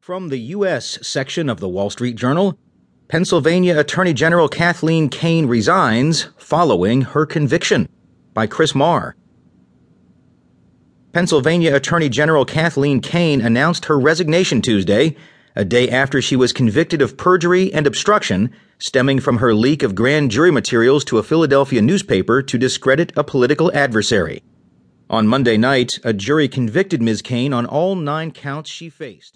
From the U.S. section of the Wall Street Journal, Pennsylvania Attorney General Kathleen Kane resigns following her conviction by Kris Maher. Pennsylvania Attorney General Kathleen Kane announced her resignation Tuesday, a day after she was convicted of perjury and obstruction stemming from her leak of grand jury materials to a Philadelphia newspaper to discredit a political adversary. On Monday night, a jury convicted Ms. Kane on all nine counts she faced.